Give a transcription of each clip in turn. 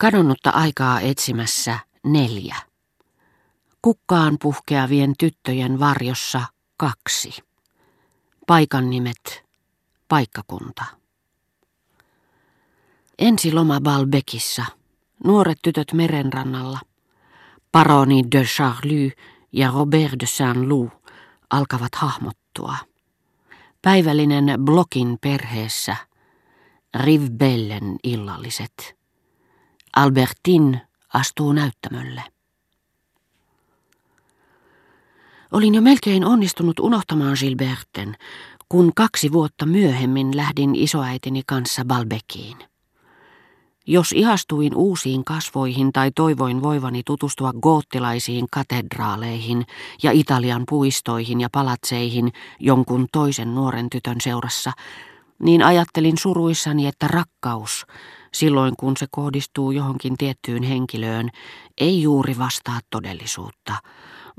Kadonnutta aikaa etsimässä neljä. Kukkaan puhkeavien tyttöjen varjossa kaksi. Paikan nimet, paikkakunta. Ensi loma Balbekissa. Nuoret tytöt merenrannalla. Paroni de Charlie ja Robert de Saint-Loup alkavat hahmottua. Päivällinen Blokin perheessä. Rivbellen illalliset. Albertin astuu näyttämölle. Olin jo melkein onnistunut unohtamaan Gilberten, kun kaksi vuotta myöhemmin lähdin isoäitini kanssa Balbekiin. Jos ihastuin uusiin kasvoihin tai toivoin voivani tutustua goottilaisiin katedraaleihin ja Italian puistoihin ja palatseihin jonkun toisen nuoren tytön seurassa, niin ajattelin suruissani, että rakkaus, silloin kun se kohdistuu johonkin tiettyyn henkilöön, ei juuri vastaa todellisuutta,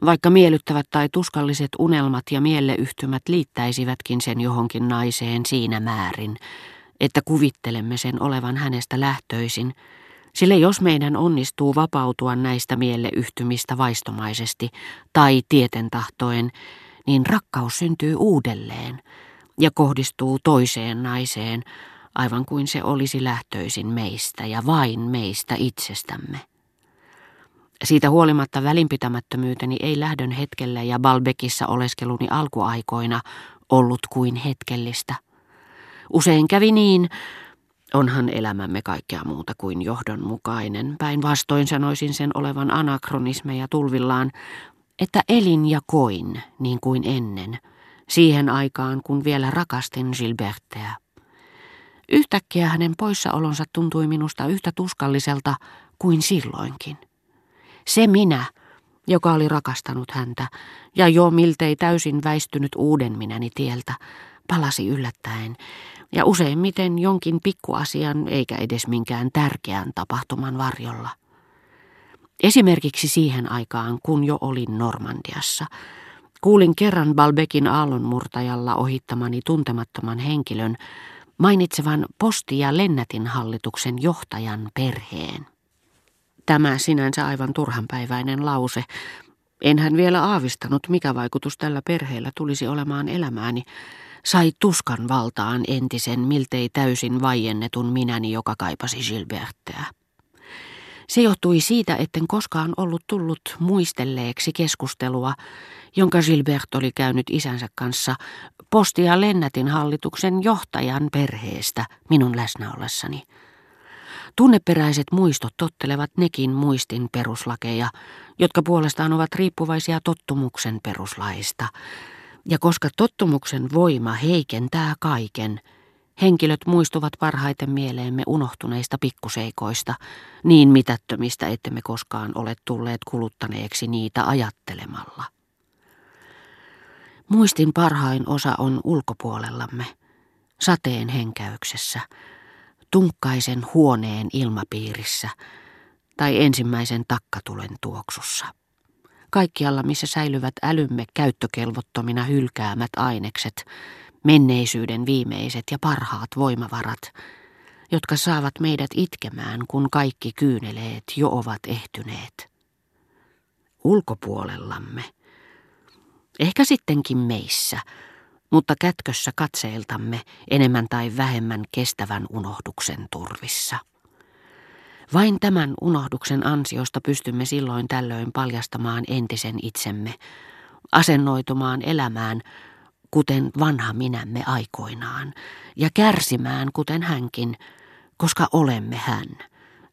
vaikka miellyttävät tai tuskalliset unelmat ja mieleyhtymät liittäisivätkin sen johonkin naiseen siinä määrin, että kuvittelemme sen olevan hänestä lähtöisin, sillä jos meidän onnistuu vapautua näistä mieleyhtymistä vaistomaisesti tai tietentahtoen, niin rakkaus syntyy uudelleen ja kohdistuu toiseen naiseen, aivan kuin se olisi lähtöisin meistä ja vain meistä itsestämme. Siitä huolimatta välinpitämättömyyteni ei lähdön hetkellä ja Balbekissa oleskeluni alkuaikoina ollut kuin hetkellistä. Usein kävi niin, onhan elämämme kaikkea muuta kuin johdonmukainen, päinvastoin sanoisin sen olevan anakronismeja tulvillaan, että elin ja koin niin kuin ennen, siihen aikaan kun vielä rakastin Gilberteä. Yhtäkkiä hänen poissaolonsa tuntui minusta yhtä tuskalliselta kuin silloinkin. Se minä, joka oli rakastanut häntä ja jo miltei täysin väistynyt uuden minäni tieltä, palasi yllättäen ja useimmiten jonkin pikkuasian eikä edes minkään tärkeän tapahtuman varjolla. Esimerkiksi siihen aikaan, kun jo olin Normandiassa, kuulin kerran Balbekin aallonmurtajalla ohittamani tuntemattoman henkilön mainitsevan posti- ja lennätin hallituksen johtajan perheen. Tämä sinänsä aivan turhanpäiväinen lause. Enhän vielä aavistanut, mikä vaikutus tällä perheellä tulisi olemaan elämääni. Sai tuskan valtaan entisen, miltei täysin vaiennetun minäni, joka kaipasi Gilbertteä. Se johtui siitä, etten koskaan ollut tullut muistelleeksi keskustelua, jonka Gilbert oli käynyt isänsä kanssa posti- ja lennätin hallituksen johtajan perheestä minun läsnäollessani. Tunneperäiset muistot tottelevat nekin muistin peruslakeja, jotka puolestaan ovat riippuvaisia tottumuksen peruslaista. Ja koska tottumuksen voima heikentää kaiken, henkilöt muistuvat parhaiten mieleemme unohtuneista pikkuseikoista, niin mitättömistä, ettemme koskaan ole tulleet kuluttaneeksi niitä ajattelemalla. Muistin parhain osa on ulkopuolellamme, sateen henkäyksessä – tunkkaisen huoneen ilmapiirissä tai ensimmäisen takkatulen tuoksussa. Kaikkialla, missä säilyvät älymme käyttökelvottomina hylkäämät ainekset, menneisyyden viimeiset ja parhaat voimavarat, jotka saavat meidät itkemään, kun kaikki kyyneleet jo ovat ehtyneet. Ulkopuolellamme, ehkä sittenkin meissä, mutta kätkössä katseiltamme enemmän tai vähemmän kestävän unohduksen turvissa. Vain tämän unohduksen ansiosta pystymme silloin tällöin paljastamaan entisen itsemme, asennoitumaan elämään, kuten vanha minämme aikoinaan, ja kärsimään, kuten hänkin, koska olemme hän,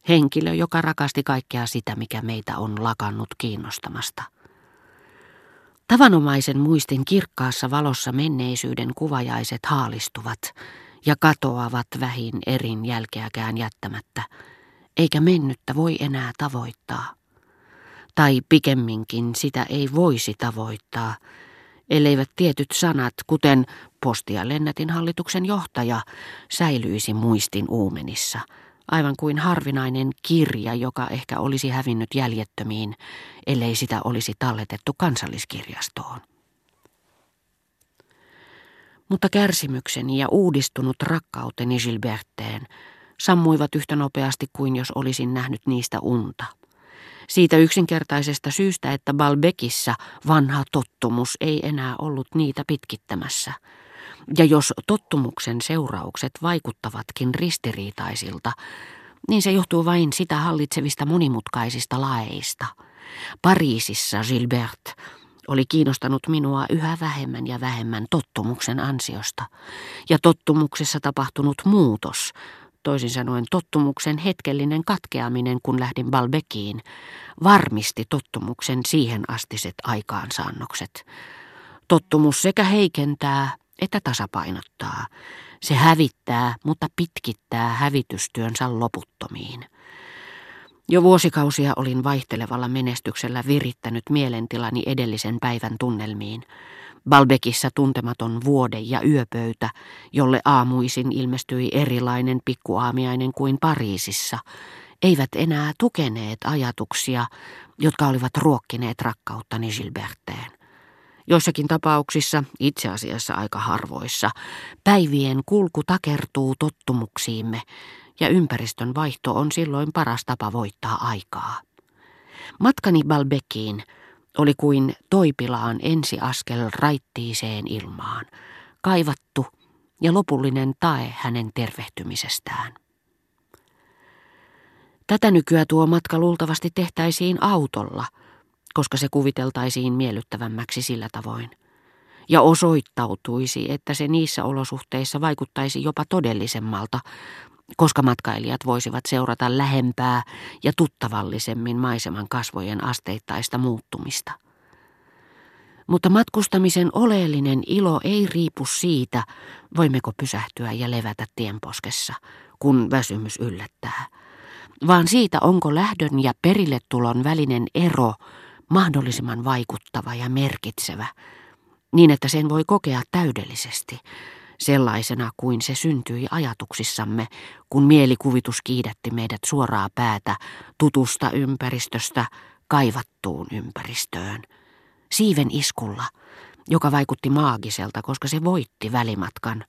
henkilö, joka rakasti kaikkea sitä, mikä meitä on lakannut kiinnostamasta. Tavanomaisen muistin kirkkaassa valossa menneisyyden kuvajaiset haalistuvat ja katoavat vähin erin jälkeäkään jättämättä, eikä mennyttä voi enää tavoittaa. Tai pikemminkin sitä ei voisi tavoittaa, elleivät tietyt sanat, kuten postia lennätin hallituksen johtaja, säilyisi muistin uumenissa – aivan kuin harvinainen kirja, joka ehkä olisi hävinnyt jäljettömiin, ellei sitä olisi talletettu kansalliskirjastoon. Mutta kärsimykseni ja uudistunut rakkauteni Gilberteen sammuivat yhtä nopeasti kuin jos olisin nähnyt niistä unta. Siitä yksinkertaisesta syystä, että Balbekissa vanha tottumus ei enää ollut niitä pitkittämässä. Ja jos tottumuksen seuraukset vaikuttavatkin ristiriitaisilta, niin se johtuu vain sitä hallitsevista monimutkaisista laeista. Pariisissa Gilbert oli kiinnostanut minua yhä vähemmän ja vähemmän tottumuksen ansiosta. Ja tottumuksessa tapahtunut muutos, toisin sanoen tottumuksen hetkellinen katkeaminen, kun lähdin Balbekiin, varmisti tottumuksen siihen astiset aikaansaannokset. Tottumus sekä heikentää että tasapainottaa. Se hävittää, mutta pitkittää hävitystyönsä loputtomiin. Jo vuosikausia olin vaihtelevalla menestyksellä virittänyt mielentilani edellisen päivän tunnelmiin. Balbekissa tuntematon vuode- ja yöpöytä, jolle aamuisin ilmestyi erilainen pikkuaamiainen kuin Pariisissa, eivät enää tukeneet ajatuksia, jotka olivat ruokkineet rakkauttani Gilberteen. Joissakin tapauksissa, itse asiassa aika harvoissa, päivien kulku takertuu tottumuksiimme, ja ympäristön vaihto on silloin paras tapa voittaa aikaa. Matkani Balbekiin oli kuin toipilaan ensiaskel raittiiseen ilmaan, kaivattu ja lopullinen tae hänen tervehtymisestään. Tätä nykyä tuo matka luultavasti tehtäisiin autolla, koska se kuviteltaisiin miellyttävämmäksi sillä tavoin. Ja osoittautuisi, että se niissä olosuhteissa vaikuttaisi jopa todellisemmalta, koska matkailijat voisivat seurata lähempää ja tuttavallisemmin maiseman kasvojen asteittaista muuttumista. Mutta matkustamisen oleellinen ilo ei riipu siitä, voimmeko pysähtyä ja levätä tienposkessa, kun väsymys yllättää, vaan siitä, onko lähdön ja perille tulon välinen ero mahdollisimman vaikuttava ja merkitsevä, niin että sen voi kokea täydellisesti, sellaisena kuin se syntyi ajatuksissamme, kun mielikuvitus kiidätti meidät suoraa päätä tutusta ympäristöstä kaivattuun ympäristöön. Siiven iskulla, joka vaikutti maagiselta, koska se voitti välimatkan,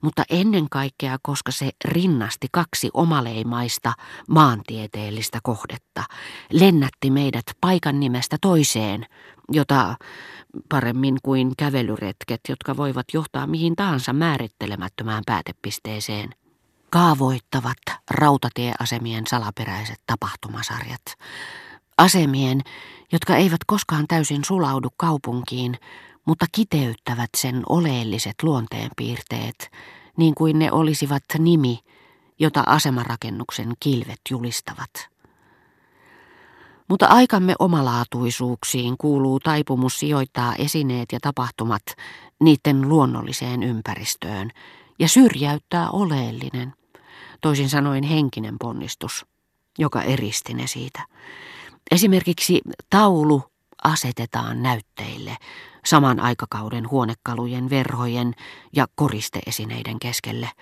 mutta ennen kaikkea, koska se rinnasti kaksi omaleimaista maantieteellistä kohdetta, lennätti meidät paikan nimestä toiseen, jota paremmin kuin kävelyretket, jotka voivat johtaa mihin tahansa määrittelemättömään päätepisteeseen. Kaavoittavat rautatieasemien salaperäiset tapahtumasarjat. Asemien, jotka eivät koskaan täysin sulaudu kaupunkiin, mutta kiteyttävät sen oleelliset luonteenpiirteet, niin kuin ne olisivat nimi, jota asemarakennuksen kilvet julistavat. Mutta aikamme omalaatuisuuksiin kuuluu taipumus sijoittaa esineet ja tapahtumat niiden luonnolliseen ympäristöön ja syrjäyttää oleellinen, toisin sanoen henkinen ponnistus, joka eristi ne siitä. Esimerkiksi taulu asetetaan näytteille saman aikakauden huonekalujen, verhojen ja koristeesineiden keskelle –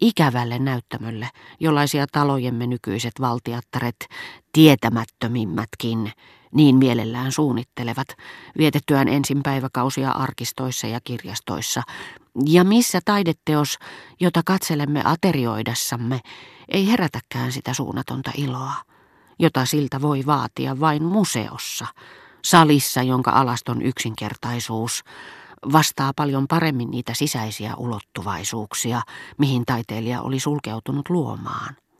ikävälle näyttämölle, jollaisia talojemme nykyiset valtiattaret, tietämättömimmätkin, niin mielellään suunnittelevat, vietettyään ensin päiväkausia arkistoissa ja kirjastoissa, ja missä taideteos, jota katselemme aterioidessamme, ei herätäkään sitä suunnatonta iloa, jota siltä voi vaatia vain museossa, salissa, jonka alaston yksinkertaisuus, vastaa paljon paremmin niitä sisäisiä ulottuvaisuuksia, mihin taiteilija oli sulkeutunut luomaan.